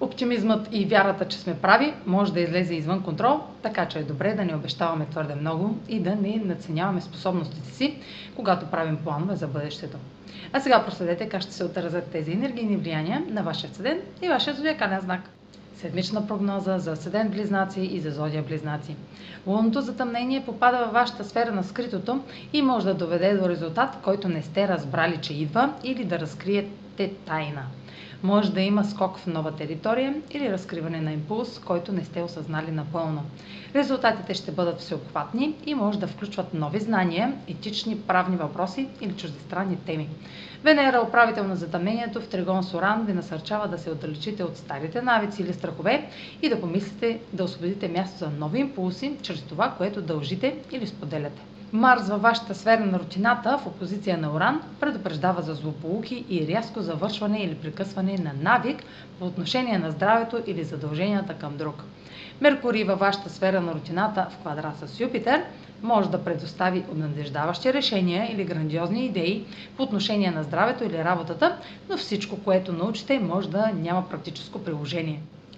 Оптимизмът и вярата, че сме прави, може да излезе извън контрол, така че е добре да не обещаваме твърде много и да не наценяваме способностите си, когато правим планове за бъдещето. А сега проследете как ще се отразят тези енергийни влияния на вашия седен и вашия зодиакален знак. Седмична прогноза за седен близнаци и за зодия близнаци. Лунното затъмнение попада във вашата сфера на скритото и може да доведе до резултат, който не сте разбрали, че идва или да разкриете тайна. Може да има скок в нова територия или разкриване на импулс, който не сте осъзнали напълно. Резултатите ще бъдат всеобхватни и може да включват нови знания, етични, правни въпроси или чуждестранни теми. Венера, управител на затъмнението в Тригон Соран, ви насърчава да се отдалечите от старите навици или страхове и да помислите да освободите място за нови импулси чрез това, което дължите или споделяте. Марс във вашата сфера на рутината в опозиция на Оран предупреждава за злополуки и рязко завършване или прекъсване на навик по отношение на здравето или задълженията към друг. Меркурий във вашата сфера на рутината в квадрат с Юпитер може да предостави обнадеждаващи решения или грандиозни идеи по отношение на здравето или работата, но всичко, което научите, може да няма практическо приложение.